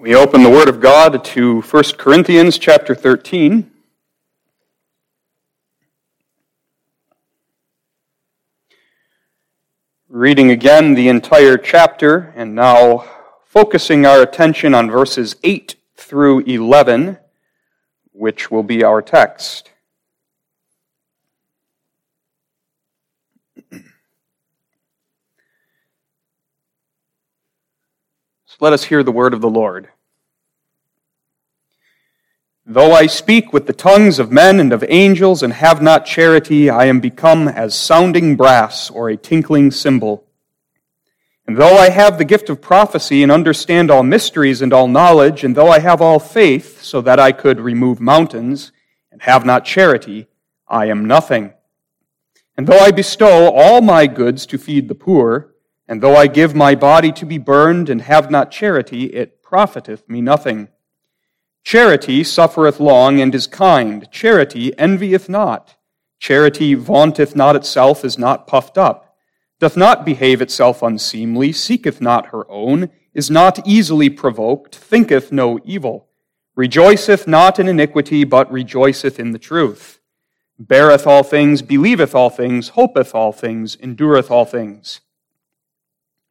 We open the Word of God to 1 Corinthians chapter 13. Reading again the entire chapter, and now focusing our attention on verses 8 through 11, which will be our text. Let us hear the word of the Lord. Though I speak with the tongues of men and of angels and have not charity, I am become as sounding brass or a tinkling cymbal. And though I have the gift of prophecy and understand all mysteries and all knowledge, and though I have all faith so that I could remove mountains and have not charity, I am nothing. And though I bestow all my goods to feed the poor, and though I give my body to be burned and have not charity, it profiteth me nothing. Charity suffereth long and is kind. Charity envieth not. Charity vaunteth not itself, is not puffed up, doth not behave itself unseemly, seeketh not her own, is not easily provoked, thinketh no evil, rejoiceth not in iniquity, but rejoiceth in the truth, beareth all things, believeth all things, hopeth all things, endureth all things.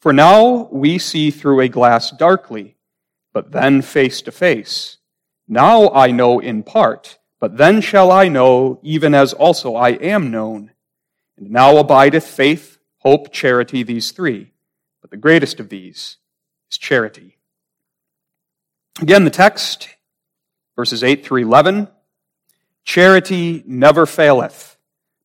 For now we see through a glass darkly, but then face to face. Now I know in part, but then shall I know, even as also I am known. And now abideth faith, hope, charity, these three. But the greatest of these is charity. Again, the text, verses 8 through 11. Charity never faileth.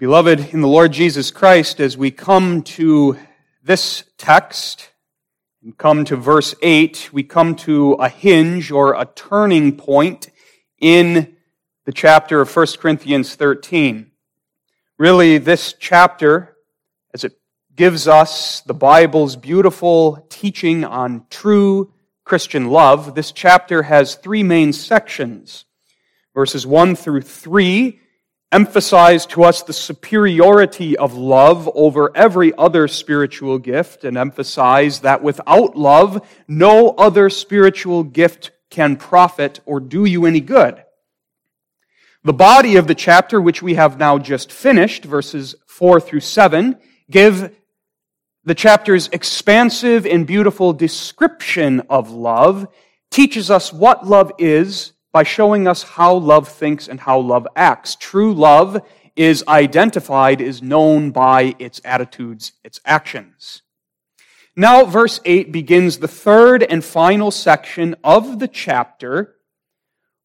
Beloved in the Lord Jesus Christ, as we come to this text and come to verse 8, we come to a hinge or a turning point in the chapter of 1 Corinthians 13. Really, this chapter, as it gives us the Bible's beautiful teaching on true Christian love, this chapter has three main sections. Verses 1 through 3 emphasize to us the superiority of love over every other spiritual gift and emphasize that without love, no other spiritual gift can profit or do you any good. The body of the chapter, which we have now just finished, verses 4 through 7, give the chapter's expansive and beautiful description of love, teaches us what love is, by showing us how love thinks and how love acts. True love is identified, is known by its attitudes, its actions. Now, verse 8 begins the third and final section of the chapter,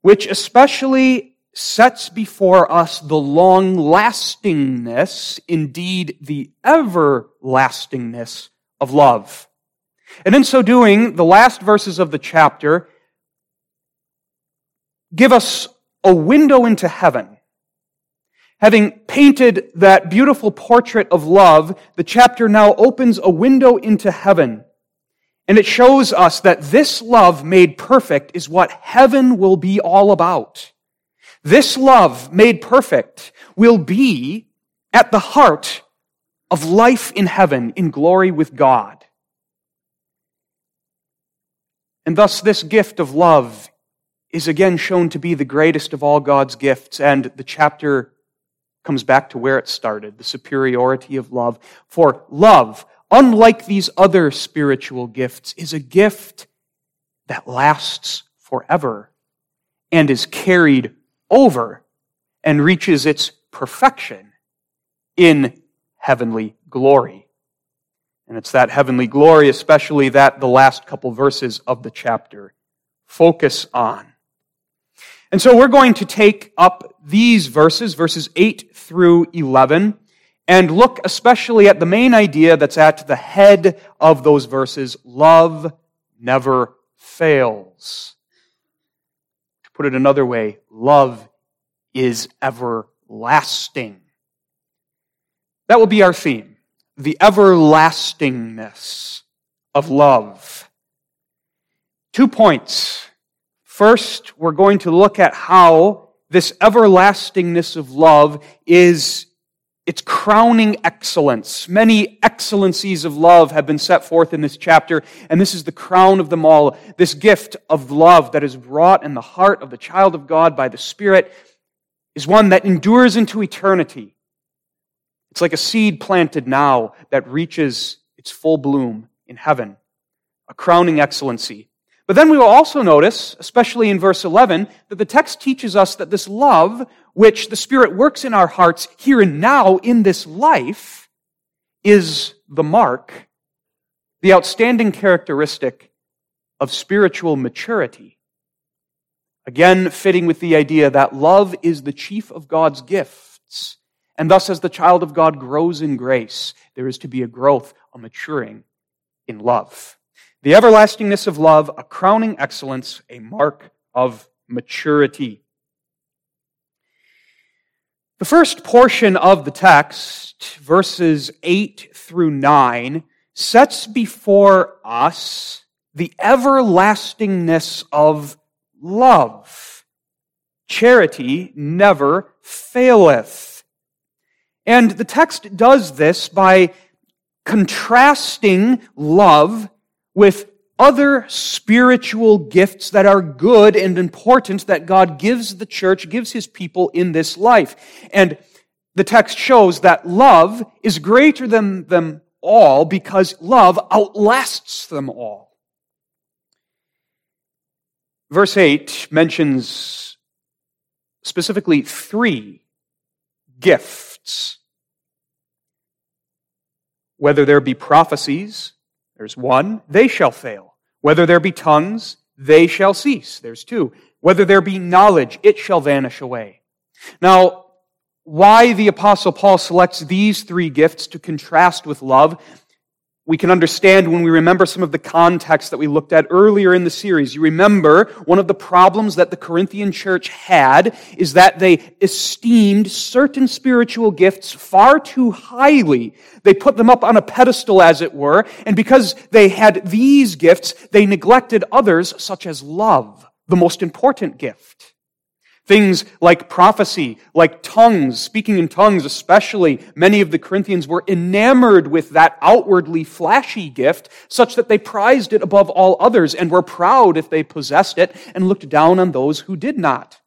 which especially sets before us the long lastingness, indeed the everlastingness of love. And in so doing, the last verses of the chapter give us a window into heaven. Having painted that beautiful portrait of love, the chapter now opens a window into heaven. And it shows us that this love made perfect is what heaven will be all about. This love made perfect will be at the heart of life in heaven in glory with God. And thus, this gift of love is again shown to be the greatest of all God's gifts, and the chapter comes back to where it started the superiority of love. For love, unlike these other spiritual gifts, is a gift that lasts forever and is carried over and reaches its perfection in heavenly glory. And it's that heavenly glory, especially that the last couple verses of the chapter focus on. And so we're going to take up these verses, verses 8 through 11, and look especially at the main idea that's at the head of those verses love never fails. To put it another way, love is everlasting. That will be our theme the everlastingness of love. Two points. First, we're going to look at how this everlastingness of love is its crowning excellence. Many excellencies of love have been set forth in this chapter, and this is the crown of them all. This gift of love that is wrought in the heart of the child of God by the Spirit is one that endures into eternity. It's like a seed planted now that reaches its full bloom in heaven, a crowning excellency. But then we will also notice, especially in verse 11, that the text teaches us that this love, which the Spirit works in our hearts here and now in this life, is the mark, the outstanding characteristic of spiritual maturity. Again, fitting with the idea that love is the chief of God's gifts. And thus, as the child of God grows in grace, there is to be a growth, a maturing in love. The everlastingness of love, a crowning excellence, a mark of maturity. The first portion of the text, verses 8 through 9, sets before us the everlastingness of love. Charity never faileth. And the text does this by contrasting love with other spiritual gifts that are good and important that God gives the church, gives his people in this life. And the text shows that love is greater than them all because love outlasts them all. Verse 8 mentions specifically three gifts. Whether there be prophecies, there's one, they shall fail. Whether there be tongues, they shall cease. There's two. Whether there be knowledge, it shall vanish away. Now, why the apostle Paul selects these three gifts to contrast with love we can understand when we remember some of the context that we looked at earlier in the series. You remember one of the problems that the Corinthian church had is that they esteemed certain spiritual gifts far too highly. They put them up on a pedestal, as it were, and because they had these gifts, they neglected others, such as love, the most important gift. Things like prophecy, like tongues, speaking in tongues especially, many of the Corinthians were enamored with that outwardly flashy gift, such that they prized it above all others and were proud if they possessed it and looked down on those who did not.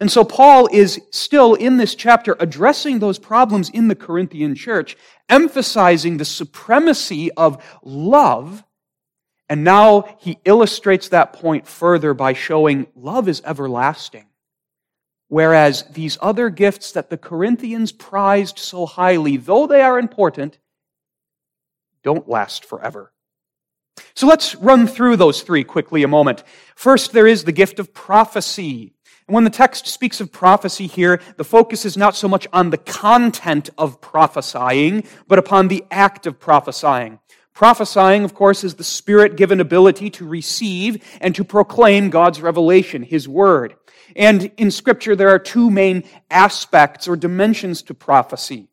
And so Paul is still in this chapter addressing those problems in the Corinthian church, emphasizing the supremacy of love. And now he illustrates that point further by showing love is everlasting. Whereas these other gifts that the Corinthians prized so highly, though they are important, don't last forever. So let's run through those three quickly a moment. First, there is the gift of prophecy. And when the text speaks of prophecy here, the focus is not so much on the content of prophesying, but upon the act of prophesying. Prophesying, of course, is the spirit given ability to receive and to proclaim God's revelation, His Word. And in Scripture, there are two main aspects or dimensions to prophecy.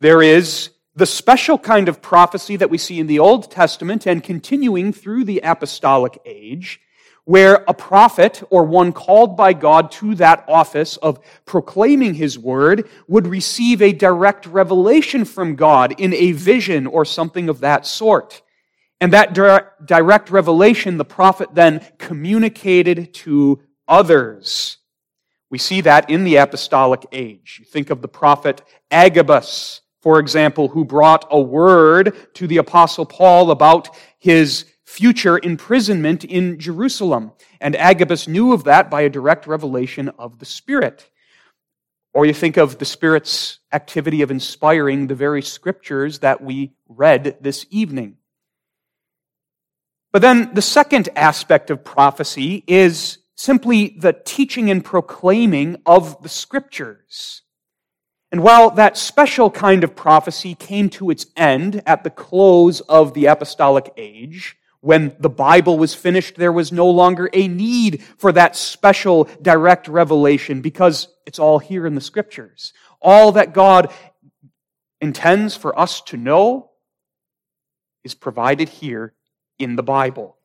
There is the special kind of prophecy that we see in the Old Testament and continuing through the apostolic age, where a prophet or one called by God to that office of proclaiming his word would receive a direct revelation from God in a vision or something of that sort. And that direct revelation, the prophet then communicated to others. We see that in the apostolic age. You think of the prophet Agabus, for example, who brought a word to the apostle Paul about his future imprisonment in Jerusalem. And Agabus knew of that by a direct revelation of the Spirit. Or you think of the Spirit's activity of inspiring the very scriptures that we read this evening. But then the second aspect of prophecy is simply the teaching and proclaiming of the scriptures. And while that special kind of prophecy came to its end at the close of the apostolic age, when the Bible was finished, there was no longer a need for that special direct revelation because it's all here in the scriptures. All that God intends for us to know is provided here in the Bible.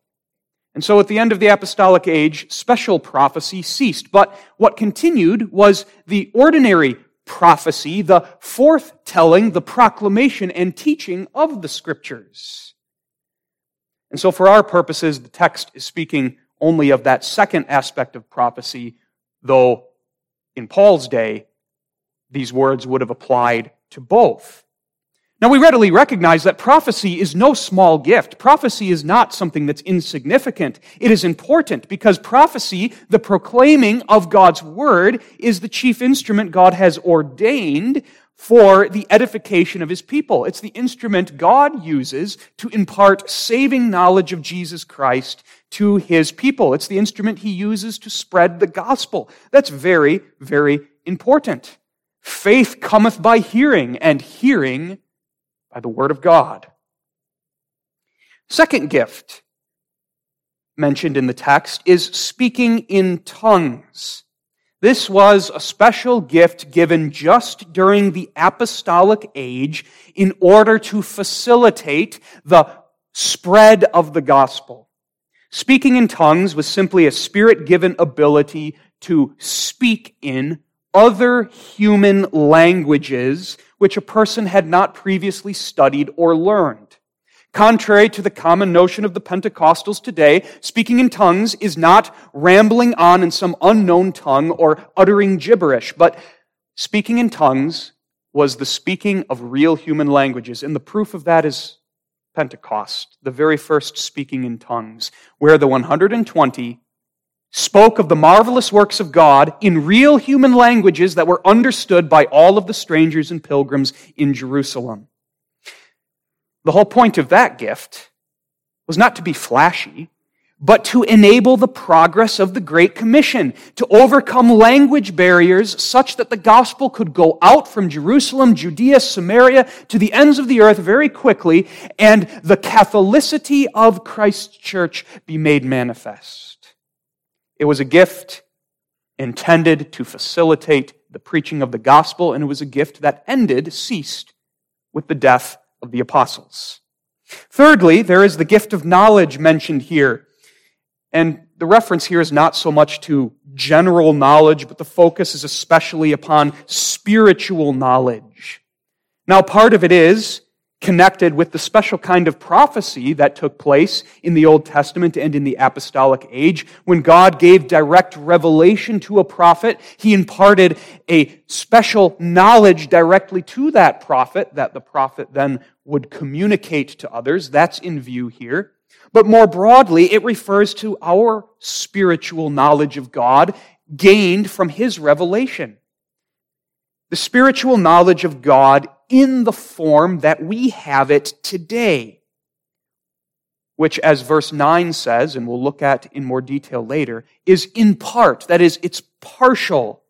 And so at the end of the apostolic age, special prophecy ceased. But what continued was the ordinary prophecy, the forthtelling, the proclamation and teaching of the scriptures. And so for our purposes, the text is speaking only of that second aspect of prophecy, though in Paul's day, these words would have applied to both. Now, we readily recognize that prophecy is no small gift. Prophecy is not something that's insignificant. It is important because prophecy, the proclaiming of God's word, is the chief instrument God has ordained for the edification of his people. It's the instrument God uses to impart saving knowledge of Jesus Christ to his people. It's the instrument he uses to spread the gospel. That's very, very important. Faith cometh by hearing, and hearing by the Word of God. Second gift mentioned in the text is speaking in tongues. This was a special gift given just during the apostolic age in order to facilitate the spread of the gospel. Speaking in tongues was simply a spirit given ability to speak in other human languages which a person had not previously studied or learned. Contrary to the common notion of the Pentecostals today, speaking in tongues is not rambling on in some unknown tongue or uttering gibberish, but speaking in tongues was the speaking of real human languages. And the proof of that is Pentecost, the very first speaking in tongues, where the 120 spoke of the marvelous works of God in real human languages that were understood by all of the strangers and pilgrims in Jerusalem. The whole point of that gift was not to be flashy, but to enable the progress of the Great Commission, to overcome language barriers such that the gospel could go out from Jerusalem, Judea, Samaria to the ends of the earth very quickly, and the Catholicity of Christ's church be made manifest. It was a gift intended to facilitate the preaching of the gospel, and it was a gift that ended, ceased, with the death of the apostles. Thirdly, there is the gift of knowledge mentioned here. And the reference here is not so much to general knowledge, but the focus is especially upon spiritual knowledge. Now, part of it is connected with the special kind of prophecy that took place in the Old Testament and in the apostolic age. When God gave direct revelation to a prophet, he imparted a special knowledge directly to that prophet that the prophet then would communicate to others. That's in view here. But more broadly, it refers to our spiritual knowledge of God gained from his revelation. The spiritual knowledge of God in the form that we have it today. Which, as verse 9 says, and we'll look at in more detail later, is in part. That is, it's partial.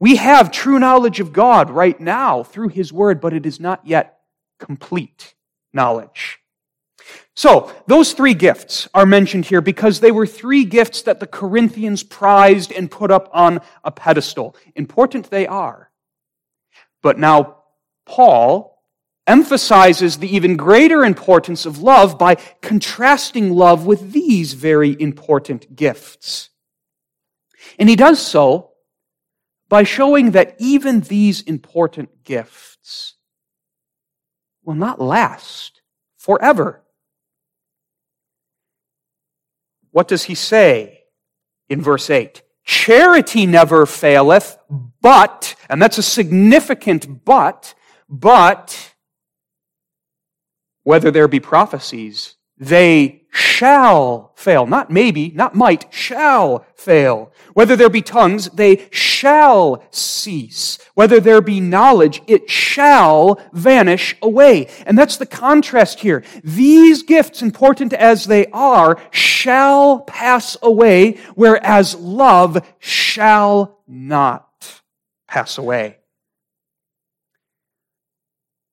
We have true knowledge of God right now through His Word, but it is not yet complete knowledge. So, those three gifts are mentioned here because they were three gifts that the Corinthians prized and put up on a pedestal. Important they are. But now Paul emphasizes the even greater importance of love by contrasting love with these very important gifts. And he does so by showing that even these important gifts will not last forever. What does he say in verse 8? Charity never faileth, but, and that's a significant but, but, whether there be prophecies, they shall fail. Not maybe, not might, shall fail. Whether there be tongues, they shall cease. Whether there be knowledge, it shall vanish away. And that's the contrast here. These gifts, important as they are, shall pass away, whereas love shall not pass away.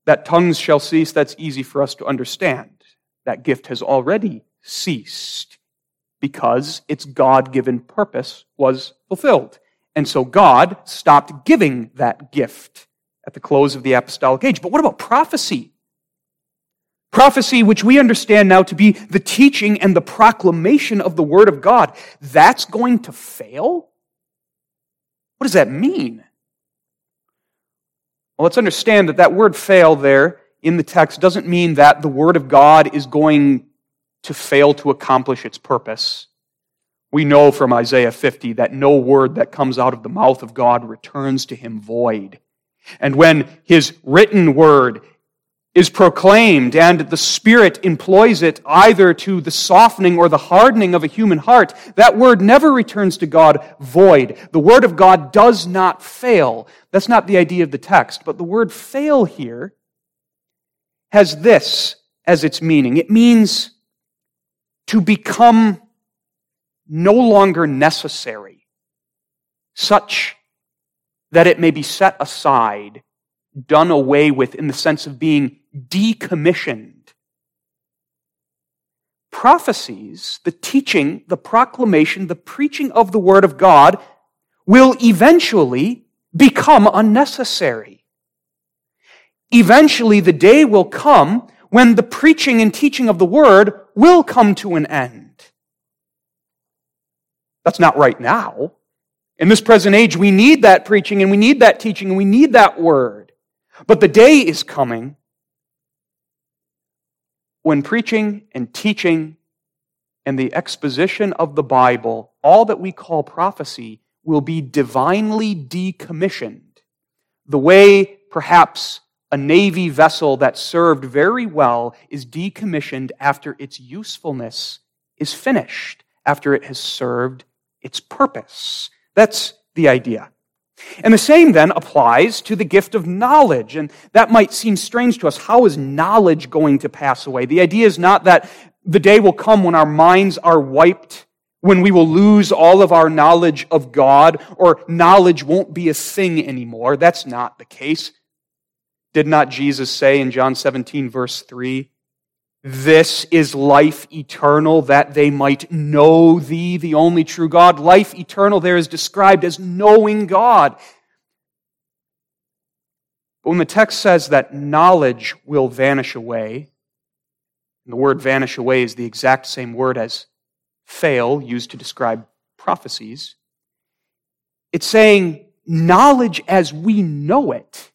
That tongues shall cease, that's easy for us to understand. That gift has already ceased because its God given purpose was fulfilled. And so God stopped giving that gift at the close of the apostolic age. But what about prophecy? Prophecy, which we understand now to be the teaching and the proclamation of the Word of God, that's going to fail? What does that mean? Well, let's understand that that word fail there in the text doesn't mean that the Word of God is going to fail to accomplish its purpose. We know from Isaiah 50 that no word that comes out of the mouth of God returns to him void. And when his written word is proclaimed and the Spirit employs it either to the softening or the hardening of a human heart, that word never returns to God void. The word of God does not fail. That's not the idea of the text, but the word fail here has this as its meaning. It means to become no longer necessary, such that it may be set aside, done away with in the sense of being decommissioned. Prophecies, the teaching, the proclamation, the preaching of the Word of God will eventually become unnecessary. Eventually, the day will come when the preaching and teaching of the Word will come to an end. That's not right now. In this present age, we need that preaching and we need that teaching and we need that Word. But the day is coming when preaching and teaching and the exposition of the Bible, all that we call prophecy, will be divinely decommissioned. The way perhaps a Navy vessel that served very well is decommissioned after its usefulness is finished, after it has served its purpose. That's the idea. And the same then applies to the gift of knowledge. And that might seem strange to us. How is knowledge going to pass away? The idea is not that the day will come when our minds are wiped, when we will lose all of our knowledge of God, or knowledge won't be a thing anymore. That's not the case. Did not Jesus say in John 17, verse 3, This is life eternal, that they might know thee, the only true God? Life eternal there is described as knowing God. But when the text says that knowledge will vanish away, and the word vanish away is the exact same word as fail, used to describe prophecies, it's saying knowledge as we know it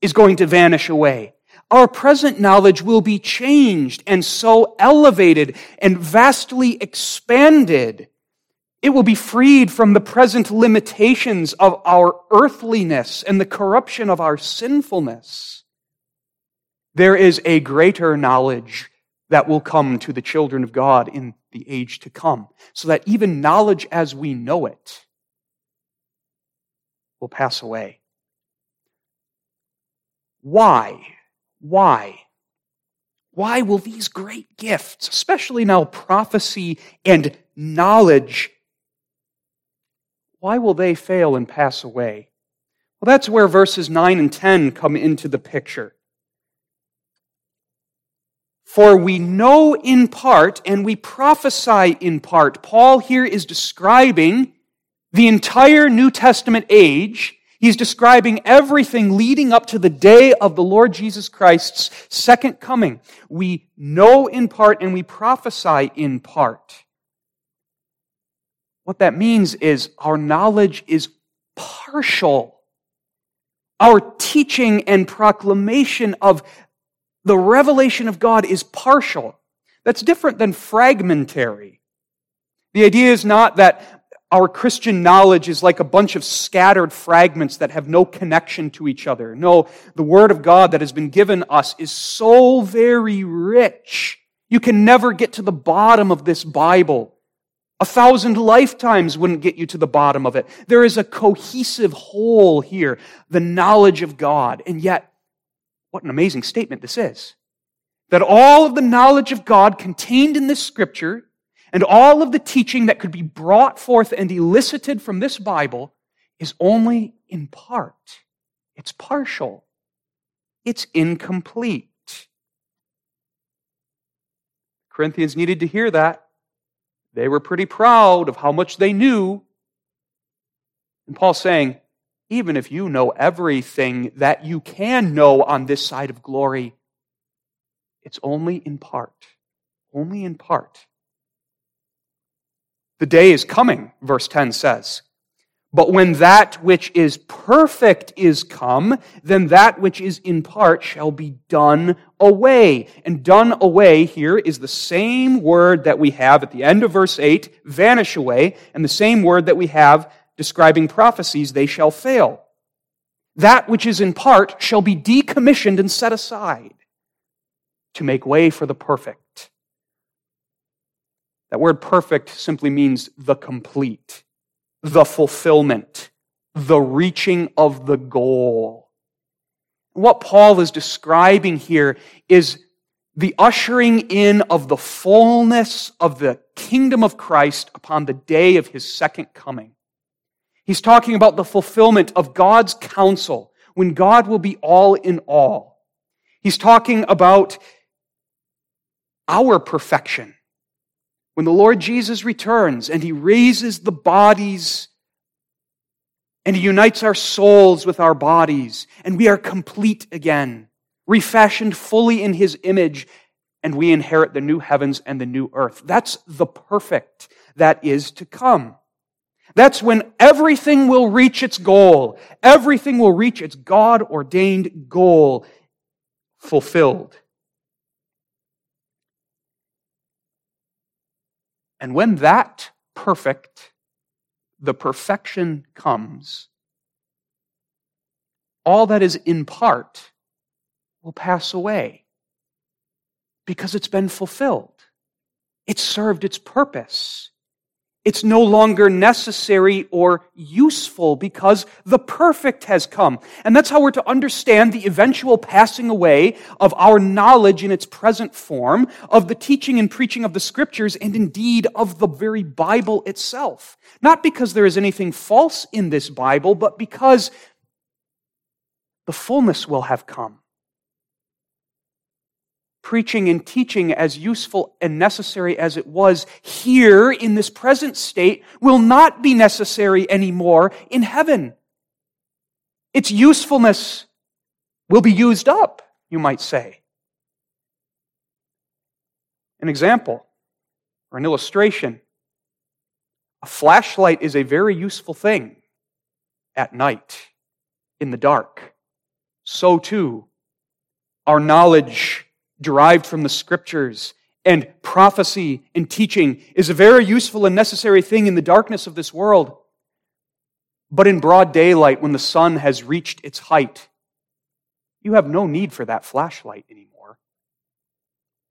is going to vanish away. Our present knowledge will be changed and so elevated and vastly expanded. It will be freed from the present limitations of our earthliness and the corruption of our sinfulness. There is a greater knowledge that will come to the children of God in the age to come, so that even knowledge as we know it will pass away. Why? Why? Why will these great gifts, especially now prophecy and knowledge, why will they fail and pass away? Well, that's where verses 9 and 10 come into the picture. For we know in part and we prophesy in part. Paul here is describing the entire New Testament age He's describing everything leading up to the day of the Lord Jesus Christ's second coming. We know in part and we prophesy in part. What that means is our knowledge is partial. Our teaching and proclamation of the revelation of God is partial. That's different than fragmentary. The idea is not that our Christian knowledge is like a bunch of scattered fragments that have no connection to each other. No, the Word of God that has been given us is so very rich You can never get to the bottom of this Bible. A thousand lifetimes wouldn't get you to the bottom of it. There is a cohesive whole here, the knowledge of God. And yet, what an amazing statement this is. That all of the knowledge of God contained in this scripture and all of the teaching that could be brought forth and elicited from this Bible is only in part. It's partial. It's incomplete. Corinthians needed to hear that. They were pretty proud of how much they knew. And Paul's saying, even if you know everything that you can know on this side of glory, it's only in part. Only in part. The day is coming, verse 10 says. But when that which is perfect is come, then that which is in part shall be done away. And done away here is the same word that we have at the end of verse 8, vanish away, and the same word that we have describing prophecies, they shall fail. That which is in part shall be decommissioned and set aside to make way for the perfect. That word perfect simply means the complete the fulfillment, the reaching of the goal. What Paul is describing here is the ushering in of the fullness of the kingdom of Christ upon the day of his second coming. He's talking about the fulfillment of God's counsel when God will be all in all. He's talking about our perfection when the Lord Jesus returns and he raises the bodies and he unites our souls with our bodies and we are complete again, refashioned fully in his image, and we inherit the new heavens and the new earth. That's the perfect that is to come. That's when everything will reach its goal. Everything will reach its God ordained goal fulfilled. And when that perfect, the perfection comes, all that is in part will pass away because it's been fulfilled. It served its purpose. It's no longer necessary or useful because the perfect has come. And that's how we're to understand the eventual passing away of our knowledge in its present form, of the teaching and preaching of the scriptures, and indeed of the very Bible itself. Not because there is anything false in this Bible, but because the fullness will have come preaching and teaching, as useful and necessary as it was here in this present state, will not be necessary anymore in heaven. Its usefulness will be used up, you might say. An example or an illustration. A flashlight is a very useful thing at night, in the dark. So too, our knowledge derived from the scriptures and prophecy and teaching is a very useful and necessary thing in the darkness of this world. But in broad daylight, when the sun has reached its height, you have no need for that flashlight anymore.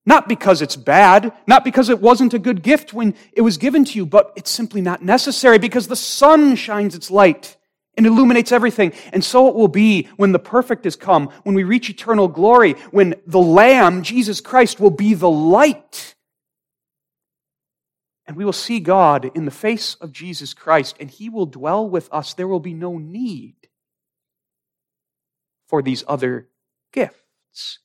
Not because it's bad, not because it wasn't a good gift when it was given to you, but it's simply not necessary because the sun shines its light and illuminates everything. And so it will be when the perfect is come, when we reach eternal glory, when the Lamb, Jesus Christ, will be the light. And we will see God in the face of Jesus Christ, and He will dwell with us. There will be no need for these other gifts.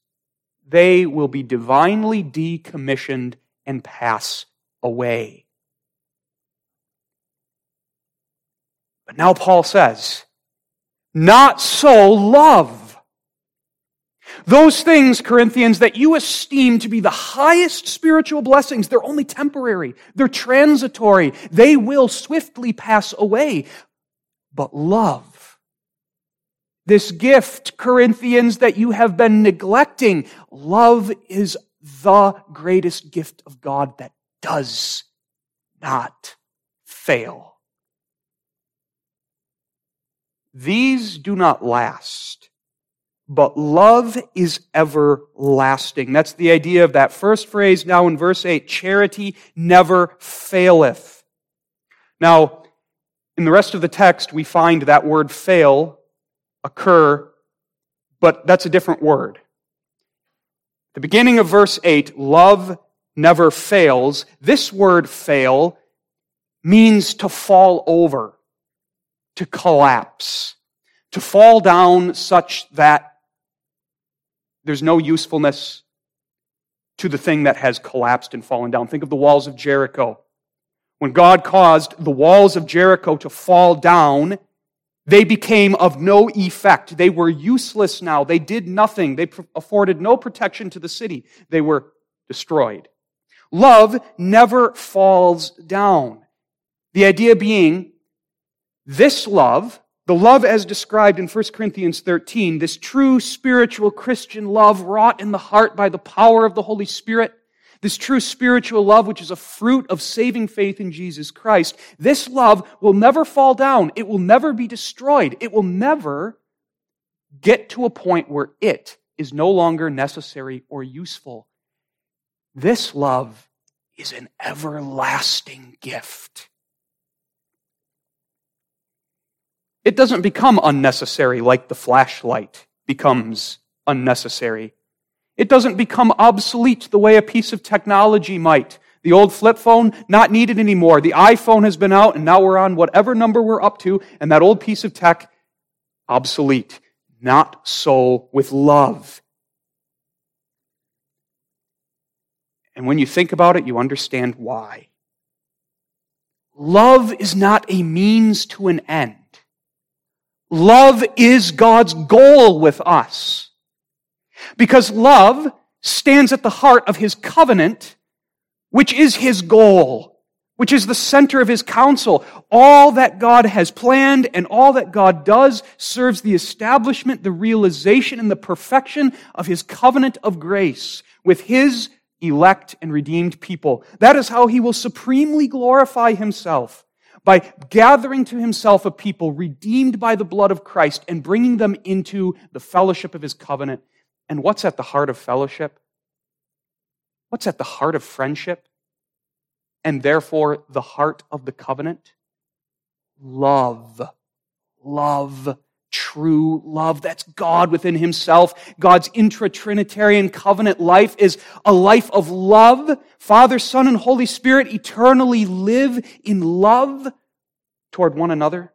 They will be divinely decommissioned and pass away. But now Paul says, not so love. Those things, Corinthians, that you esteem to be the highest spiritual blessings, they're only temporary. They're transitory. They will swiftly pass away. But love, this gift, Corinthians, that you have been neglecting, love is the greatest gift of God that does not fail. These do not last. but love is everlasting. That's the idea of that first phrase now in verse 8 charity never faileth. Now, in the rest of the text, we find that word fail occur, but that's a different word. The beginning of verse 8, love never fails. This word fail means to fall over, to collapse, to fall down such that there's no usefulness to the thing that has collapsed and fallen down. Think of the walls of Jericho. When God caused the walls of Jericho to fall down, they became of no effect. They were useless now. They did nothing. They afforded no protection to the city. They were destroyed. Love never falls down. The idea being, this love, the love as described in 1 Corinthians 13, this true spiritual Christian love wrought in the heart by the power of the Holy Spirit, this true spiritual love, which is a fruit of saving faith in Jesus Christ, this love will never fall down. It will never be destroyed. It will never get to a point where it is no longer necessary or useful. This love is an everlasting gift. It doesn't become unnecessary like the flashlight becomes unnecessary. It doesn't become obsolete the way a piece of technology might. The old flip phone, not needed anymore. The iPhone has been out, and now we're on whatever number we're up to, and that old piece of tech, obsolete. Not so with love. And when you think about it, you understand why. Love is not a means to an end. Love is God's goal with us. Because love stands at the heart of his covenant, which is his goal, which is the center of his counsel. All that God has planned and all that God does serves the establishment, the realization, and the perfection of his covenant of grace with his elect and redeemed people. That is how he will supremely glorify himself by gathering to himself a people redeemed by the blood of Christ and bringing them into the fellowship of his covenant. And what's at the heart of fellowship? What's at the heart of friendship? And therefore, the heart of the covenant? Love. Love. True love. That's God within himself. God's intra-Trinitarian covenant life is a life of love. Father, Son, and Holy Spirit eternally live in love toward one another.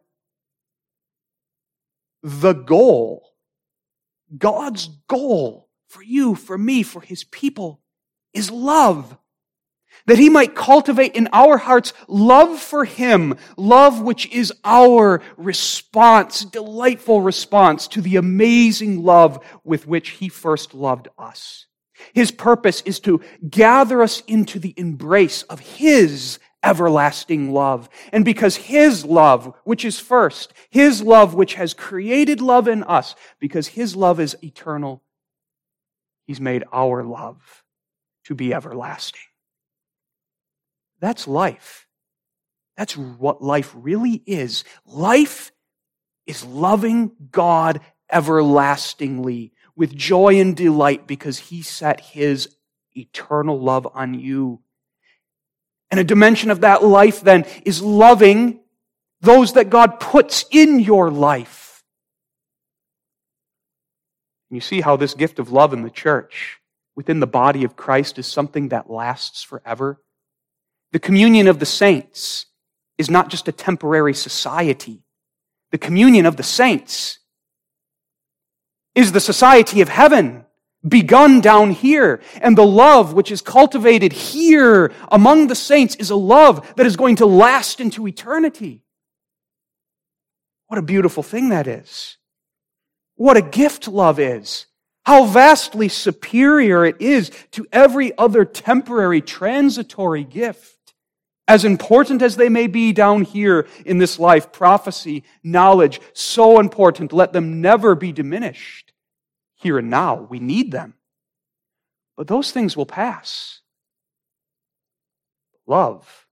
The goal, God's goal for you, for me, for his people is love that he might cultivate in our hearts love for him, love which is our response, delightful response to the amazing love with which he first loved us. His purpose is to gather us into the embrace of his everlasting love. And because his love, which is first, his love which has created love in us, because his love is eternal, he's made our love to be everlasting. That's life. That's what life really is. Life is loving God everlastingly with joy and delight because he set his eternal love on you. And a dimension of that life then is loving those that God puts in your life. You see how this gift of love in the church, within the body of Christ, is something that lasts forever. The communion of the saints is not just a temporary society. The communion of the saints is the society of heaven begun down here. And the love which is cultivated here among the saints is a love that is going to last into eternity. What a beautiful thing that is. What a gift love is. How vastly superior it is to every other temporary, transitory gift. As important as they may be down here in this life, prophecy, knowledge, so important, let them never be diminished. Here and now, we need them. But those things will pass. Love.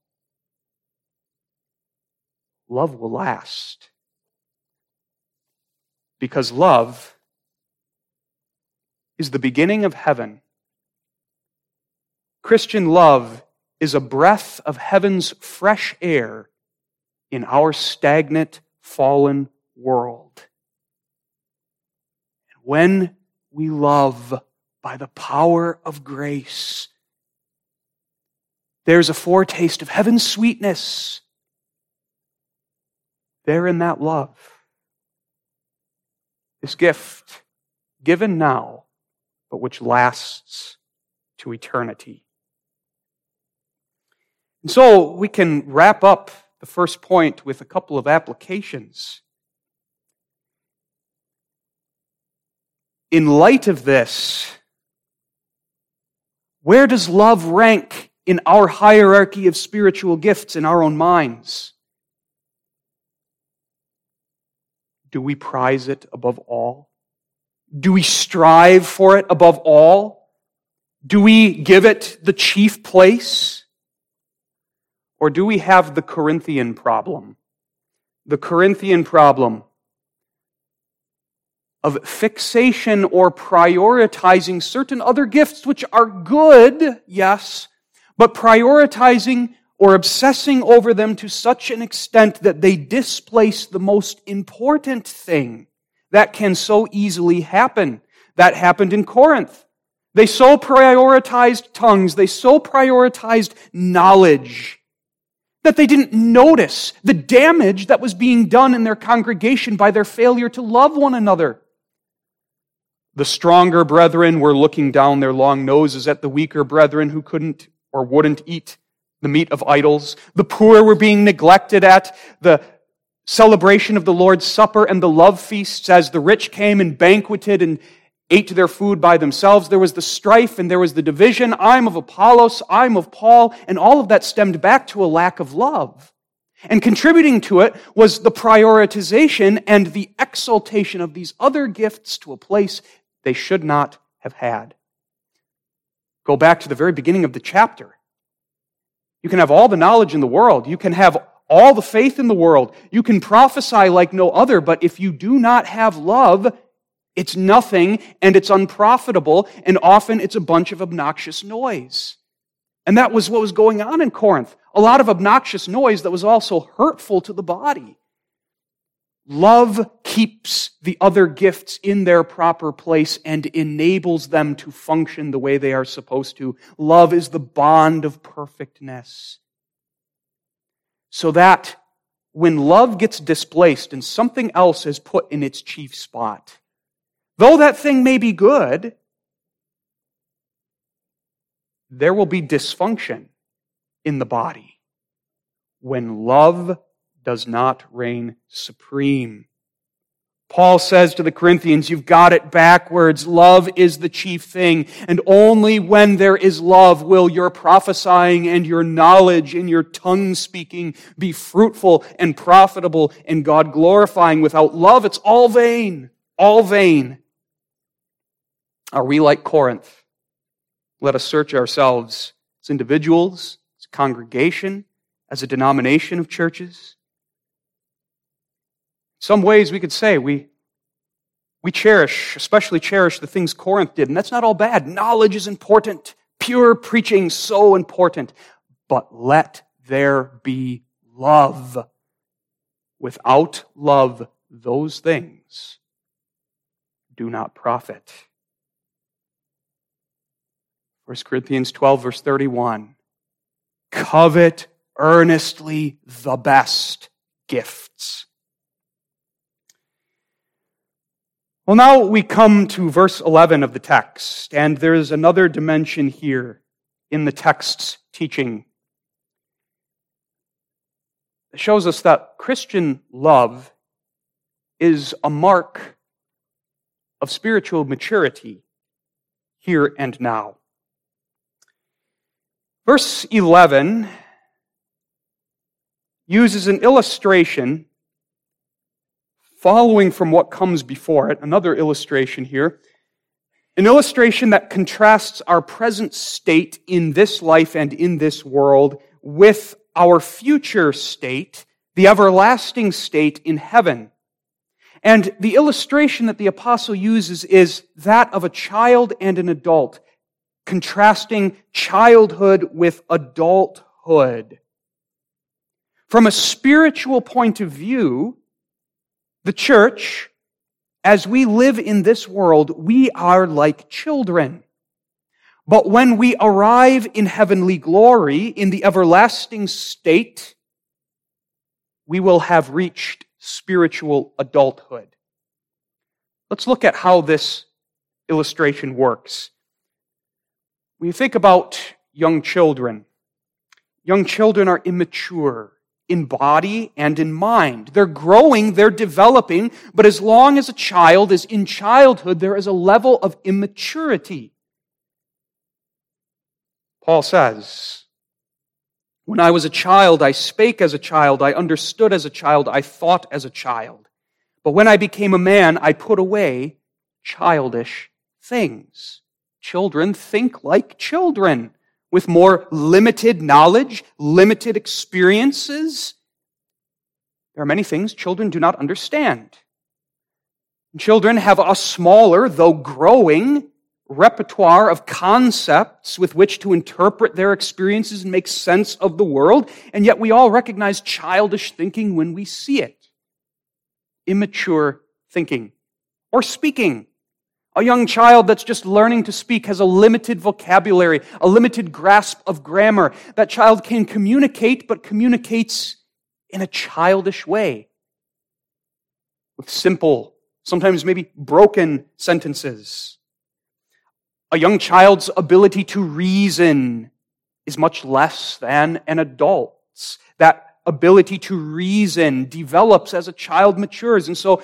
Love will last. Because love is the beginning of heaven. Christian love is a breath of heaven's fresh air in our stagnant, fallen world. And when we love by the power of grace, there's a foretaste of heaven's sweetness there in that love. This gift given now, but which lasts to eternity. And so we can wrap up the first point with a couple of applications. In light of this, where does love rank in our hierarchy of spiritual gifts in our own minds? Do we prize it above all? Do we strive for it above all? Do we give it the chief place? Or do we have the Corinthian problem? The Corinthian problem of fixation or prioritizing certain other gifts which are good, yes, but prioritizing or obsessing over them to such an extent that they displace the most important thing that can so easily happen. That happened in Corinth. They so prioritized tongues, they so prioritized knowledge that they didn't notice the damage that was being done in their congregation by their failure to love one another. The stronger brethren were looking down their long noses at the weaker brethren who couldn't or wouldn't eat the meat of idols. The poor were being neglected at the celebration of the Lord's Supper and the love feasts as the rich came and banqueted and ate their food by themselves. There was the strife and there was the division. I'm of Apollos, I'm of Paul, and all of that stemmed back to a lack of love. And contributing to it was the prioritization and the exaltation of these other gifts to a place they should not have had. Go back to the very beginning of the chapter. You can have all the knowledge in the world. You can have all the faith in the world. You can prophesy like no other, but if you do not have love, it's nothing and it's unprofitable, and often it's a bunch of obnoxious noise. And that was what was going on in Corinth. A lot of obnoxious noise that was also hurtful to the body. Love keeps the other gifts in their proper place and enables them to function the way they are supposed to. Love is the bond of perfectness. So that when love gets displaced and something else is put in its chief spot, Though that thing may be good, there will be dysfunction in the body when love does not reign supreme. Paul says to the Corinthians, you've got it backwards. Love is the chief thing. And only when there is love will your prophesying and your knowledge and your tongue speaking be fruitful and profitable and God glorifying. Without love, it's all vain. All vain. Are we like Corinth? Let us search ourselves as individuals, as a congregation, as a denomination of churches. In some ways, we could say we, we cherish, especially cherish the things Corinth did, and that's not all bad. Knowledge is important, pure preaching so important, but let there be love. Without love, those things do not profit. 1 Corinthians 12, verse 31. Covet earnestly the best gifts. Well, now we come to verse 11 of the text, and there's another dimension here in the text's teaching. It shows us that Christian love is a mark of spiritual maturity here and now. Verse 11 uses an illustration following from what comes before it, another illustration here, an illustration that contrasts our present state in this life and in this world with our future state, the everlasting state in heaven. And the illustration that the apostle uses is that of a child and an adult, contrasting childhood with adulthood. From a spiritual point of view, the church, as we live in this world, we are like children. But when we arrive in heavenly glory, in the everlasting state, we will have reached spiritual adulthood. Let's look at how this illustration works. When you think about young children, young children are immature in body and in mind. They're growing, they're developing, but as long as a child is in childhood, there is a level of immaturity. Paul says, When I was a child, I spake as a child, I understood as a child, I thought as a child. But when I became a man, I put away childish things. Children think like children with more limited knowledge, limited experiences. There are many things children do not understand. Children have a smaller, though growing, repertoire of concepts with which to interpret their experiences and make sense of the world, and yet we all recognize childish thinking when we see it. Immature thinking or speaking. A young child that's just learning to speak has a limited vocabulary, a limited grasp of grammar. That child can communicate, but communicates in a childish way. With simple, sometimes maybe broken sentences. A young child's ability to reason is much less than an adult's. That ability to reason develops as a child matures. And so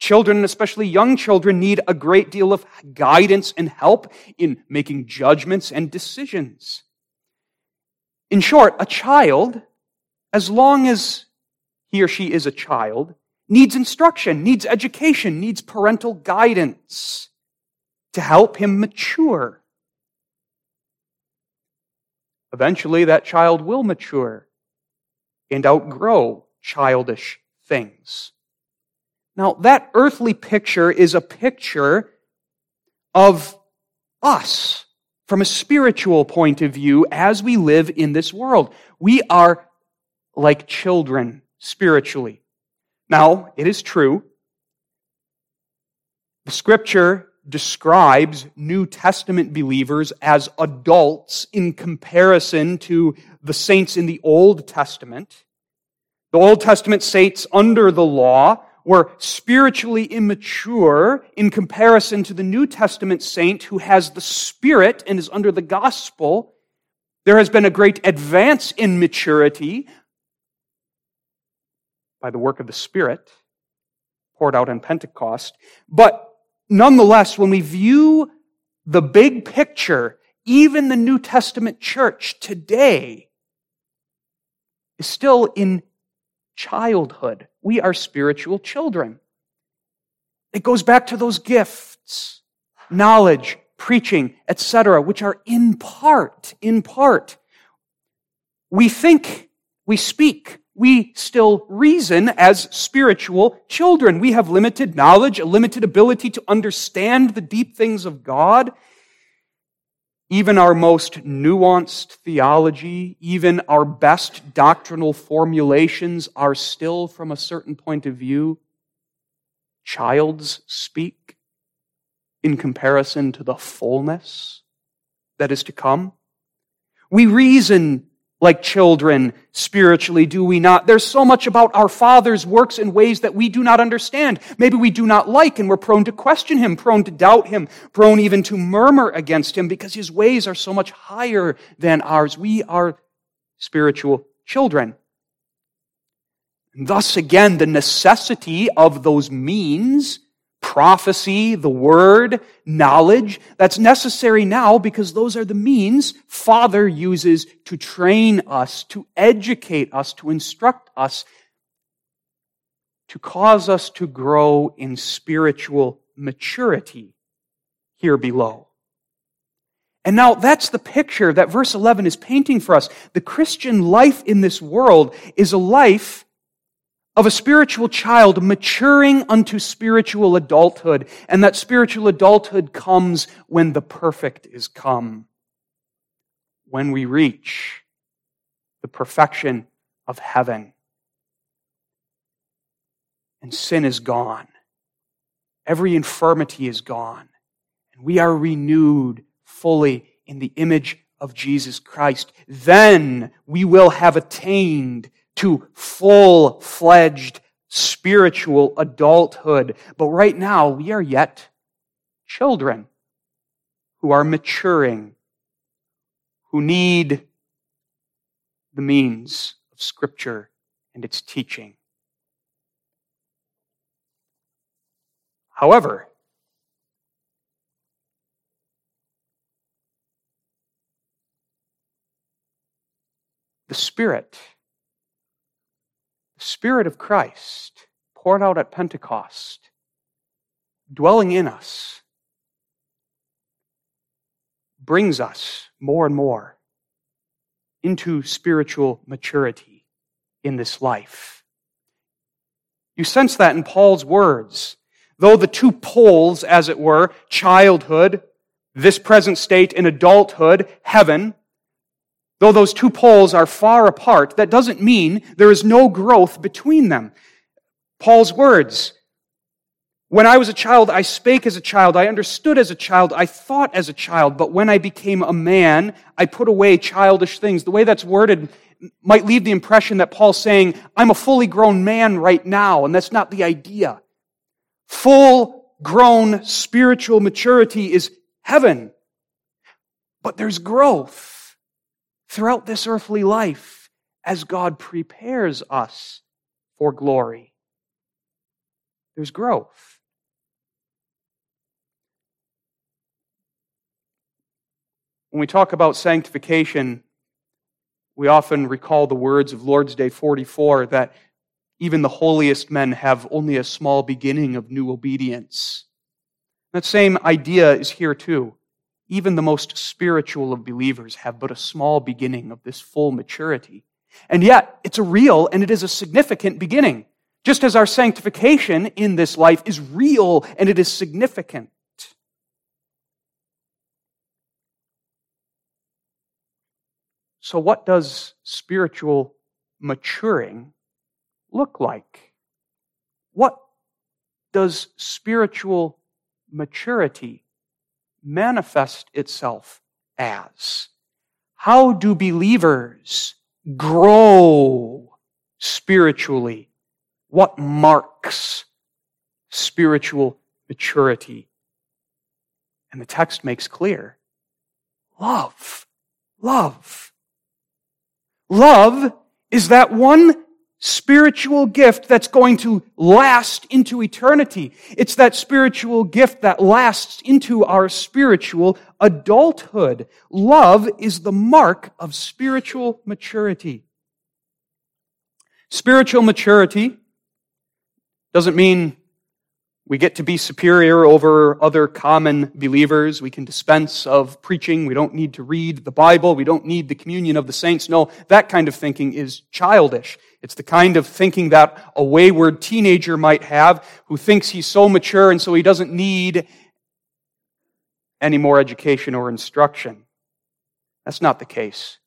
children, especially young children, need a great deal of guidance and help in making judgments and decisions. In short, a child, as long as he or she is a child, needs instruction, needs education, needs parental guidance to help him mature. Eventually, that child will mature and outgrow childish things. Now, that earthly picture is a picture of us from a spiritual point of view as we live in this world. We are like children spiritually. Now, it is true. The scripture describes New Testament believers as adults in comparison to the saints in the Old Testament. The Old Testament saints under the law were spiritually immature in comparison to the New Testament saint who has the Spirit and is under the gospel. There has been a great advance in maturity by the work of the Spirit poured out on Pentecost. But nonetheless, when we view the big picture, even the New Testament church today is still in childhood. We are spiritual children. It goes back to those gifts, knowledge, preaching, etc., which are in part, in part. We think, we speak, we still reason as spiritual children. We have limited knowledge, a limited ability to understand the deep things of God. Even our most nuanced theology, even our best doctrinal formulations are still, from a certain point of view, child's speak in comparison to the fullness that is to come. We reason like children spiritually, do we not? There's so much about our Father's works in ways that we do not understand. Maybe we do not like, and we're prone to question Him, prone to doubt Him, prone even to murmur against Him because His ways are so much higher than ours. We are spiritual children. And thus, again, the necessity of those means prophecy, the word, knowledge. That's necessary now because those are the means Father uses to train us, to educate us, to instruct us, to cause us to grow in spiritual maturity here below. And now that's the picture that verse 11 is painting for us. The Christian life in this world is a life of a spiritual child maturing unto spiritual adulthood, and that spiritual adulthood comes when the perfect is come. When we reach the perfection of heaven. And sin is gone. Every infirmity is gone. And we are renewed fully in the image of Jesus Christ. Then we will have attained to full fledged spiritual adulthood. But right now, we are yet children who are maturing, who need the means of Scripture and its teaching. However, the Spirit, Spirit of Christ poured out at Pentecost, dwelling in us, brings us more and more into spiritual maturity in this life. You sense that in Paul's words. Though the two poles, as it were, childhood, this present state, and adulthood, heaven, though those two poles are far apart, that doesn't mean there is no growth between them. Paul's words, when I was a child, I spake as a child, I understood as a child, I thought as a child, but when I became a man, I put away childish things. The way that's worded might leave the impression that Paul's saying, I'm a fully grown man right now, and that's not the idea. Full grown spiritual maturity is heaven. But there's growth throughout this earthly life as God prepares us for glory. There's growth. When we talk about sanctification, we often recall the words of Lord's Day 44 that even the holiest men have only a small beginning of new obedience. That same idea is here too. Even the most spiritual of believers have but a small beginning of this full maturity. And yet, it's a real and it is a significant beginning. Just as our sanctification in this life is real and it is significant. So, what does spiritual maturing look like? What does spiritual maturity manifest itself as? How do believers grow spiritually? What marks spiritual maturity? And the text makes clear love. Love. Love is that one spiritual gift that's going to last into eternity. It's that spiritual gift that lasts into our spiritual adulthood. Love is the mark of spiritual maturity. Spiritual maturity doesn't mean we get to be superior over other common believers. We can dispense of preaching. We don't need to read the Bible. We don't need the communion of the saints. No, that kind of thinking is childish. It's the kind of thinking that a wayward teenager might have who thinks he's so mature and so he doesn't need any more education or instruction. That's not the case.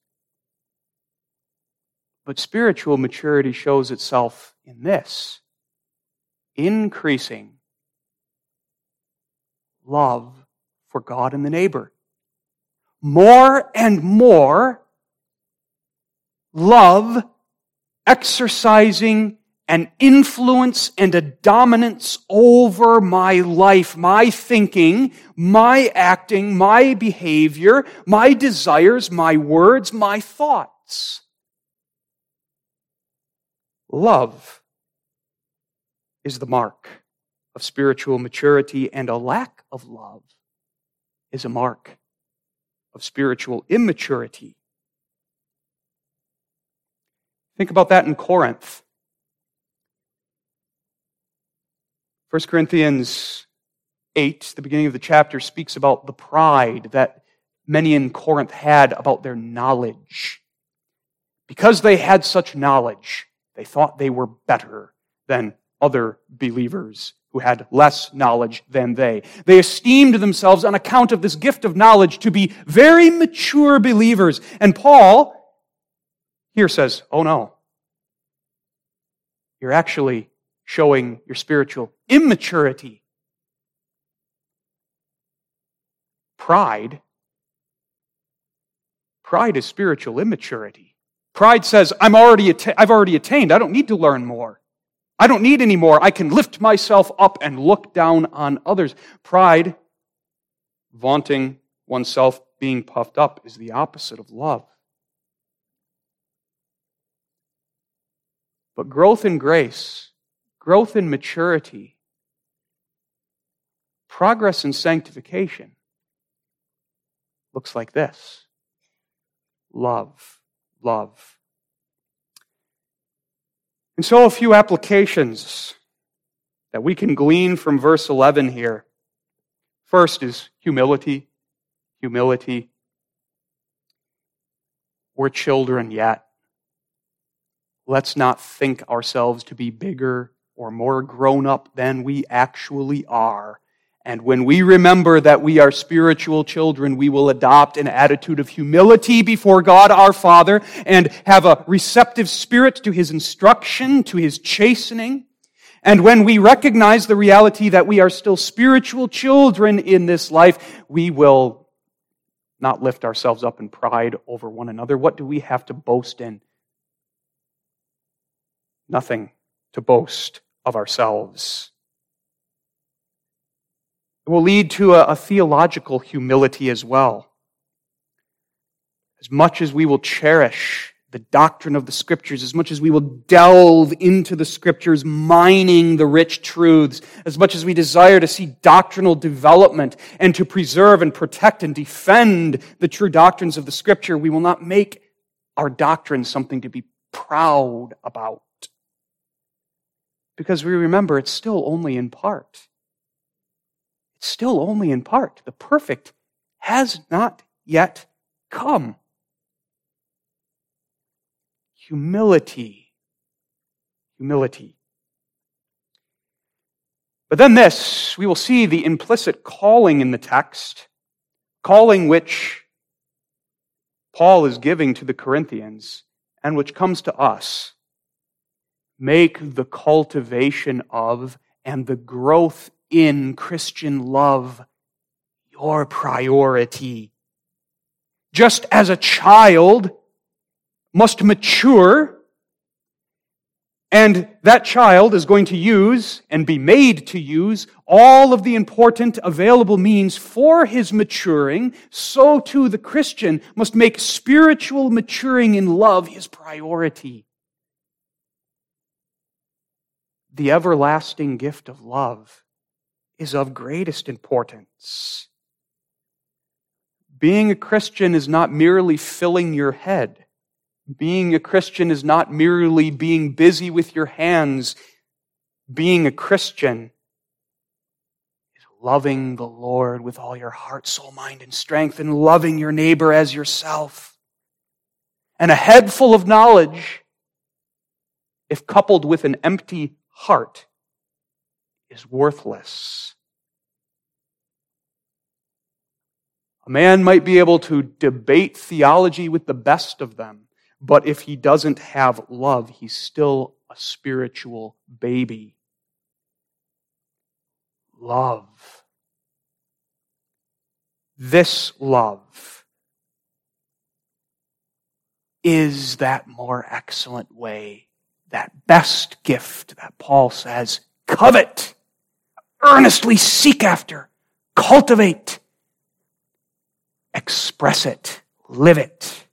But spiritual maturity shows itself in this increasing love for God and the neighbor. More and more love exercising an influence and a dominance over my life, my thinking, my acting, my behavior, my desires, my words, my thoughts. Love is the mark of spiritual maturity, and a lack of love is a mark of spiritual immaturity. Think about that in Corinth. 1 Corinthians 8, the beginning of the chapter, speaks about the pride that many in Corinth had about their knowledge. Because they had such knowledge, they thought they were better than other believers who had less knowledge than they. They esteemed themselves on account of this gift of knowledge to be very mature believers. And Paul here says, oh no. You're actually showing your spiritual immaturity. Pride. Pride is spiritual immaturity. Pride says, I'm already atta- I've already attained. I don't need to learn more. I don't need any more. I can lift myself up and look down on others. Pride, vaunting oneself, being puffed up, is the opposite of love. But growth in grace, growth in maturity, progress in sanctification looks like this love, love. And so, a few applications that we can glean from verse 11 here. First is humility. Humility. We're children yet. Let's not think ourselves to be bigger or more grown up than we actually are. And when we remember that we are spiritual children, we will adopt an attitude of humility before God our Father and have a receptive spirit to His instruction, to His chastening. And when we recognize the reality that we are still spiritual children in this life, we will not lift ourselves up in pride over one another. What do we have to boast in? Nothing to boast of ourselves. It will lead to a, a theological humility as well. As much as we will cherish the doctrine of the scriptures, as much as we will delve into the scriptures, mining the rich truths, as much as we desire to see doctrinal development and to preserve and protect and defend the true doctrines of the scripture, we will not make our doctrine something to be proud about. Because we remember it's still only in part It's still only in part. The perfect has not yet come. Humility. Humility. But then this, we will see the implicit calling in the text, calling which Paul is giving to the Corinthians and which comes to us. Make the cultivation of and the growth in Christian love your priority. Just as a child must mature, and that child is going to use and be made to use all of the important available means for his maturing, so too the Christian must make spiritual maturing in love his priority. The everlasting gift of love is of greatest importance. Being a Christian is not merely filling your head. Being a Christian is not merely being busy with your hands. Being a Christian is loving the Lord with all your heart, soul, mind, and strength, and loving your neighbor as yourself. And a head full of knowledge, if coupled with an empty heart, is worthless. A man might be able to debate theology with the best of them, but if he doesn't have love, he's still a spiritual baby. Love. This love is that more excellent way, that best gift that Paul says, covet earnestly seek after, cultivate, express it, live it.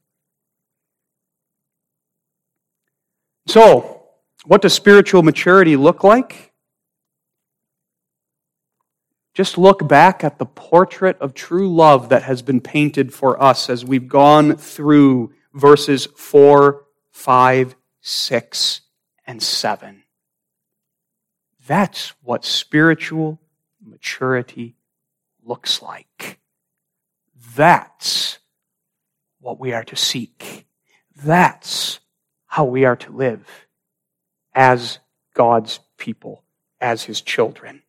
So, what does spiritual maturity look like? Just look back at the portrait of true love that has been painted for us as we've gone through verses 4, 5, 6, and 7. That's what spiritual maturity looks like. That's what we are to seek. That's how we are to live as God's people as his children.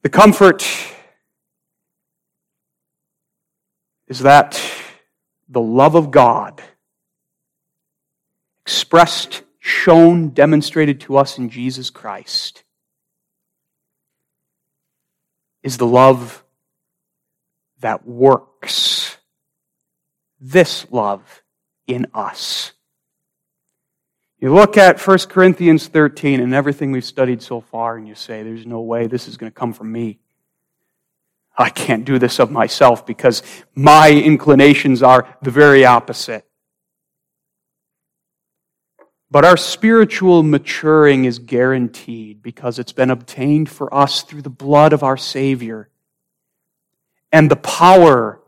The comfort is that the love of God expressed, shown, demonstrated to us in Jesus Christ is the love that works. This love in us. You look at 1 Corinthians 13 and everything we've studied so far, and you say, There's no way this is going to come from me. I can't do this of myself because my inclinations are the very opposite. But our spiritual maturing is guaranteed because it's been obtained for us through the blood of our Savior. And the power,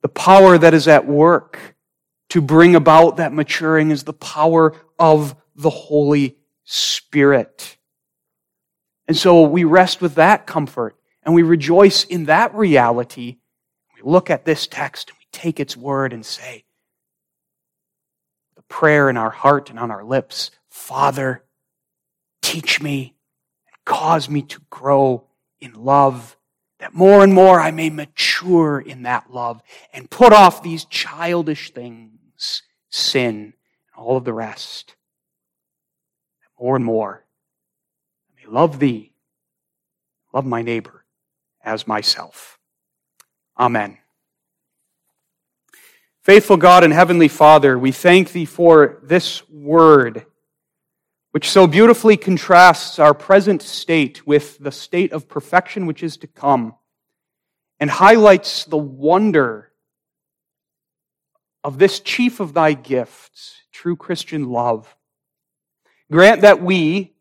the power that is at work to bring about that maturing is the power of the Holy Spirit. And so we rest with that comfort and we rejoice in that reality. We look at this text and we take its word and say, prayer in our heart and on our lips, Father, teach me and cause me to grow in love that more and more I may mature in that love and put off these childish things sin, and all of the rest. More and more, I may love thee, love my neighbor as myself. Amen. Faithful God and Heavenly Father, we thank Thee for this word, which so beautifully contrasts our present state with the state of perfection which is to come, and highlights the wonder of this chief of thy gifts, true Christian love. Grant that we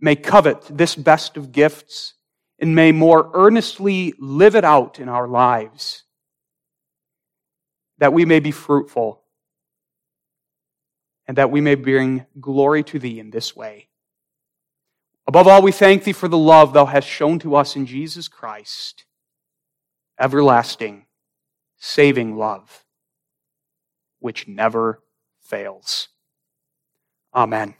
may covet this best of gifts and may more earnestly live it out in our lives, that we may be fruitful and that we may bring glory to thee in this way. Above all, we thank thee for the love thou hast shown to us in Jesus Christ, everlasting, saving love which never fails. Amen.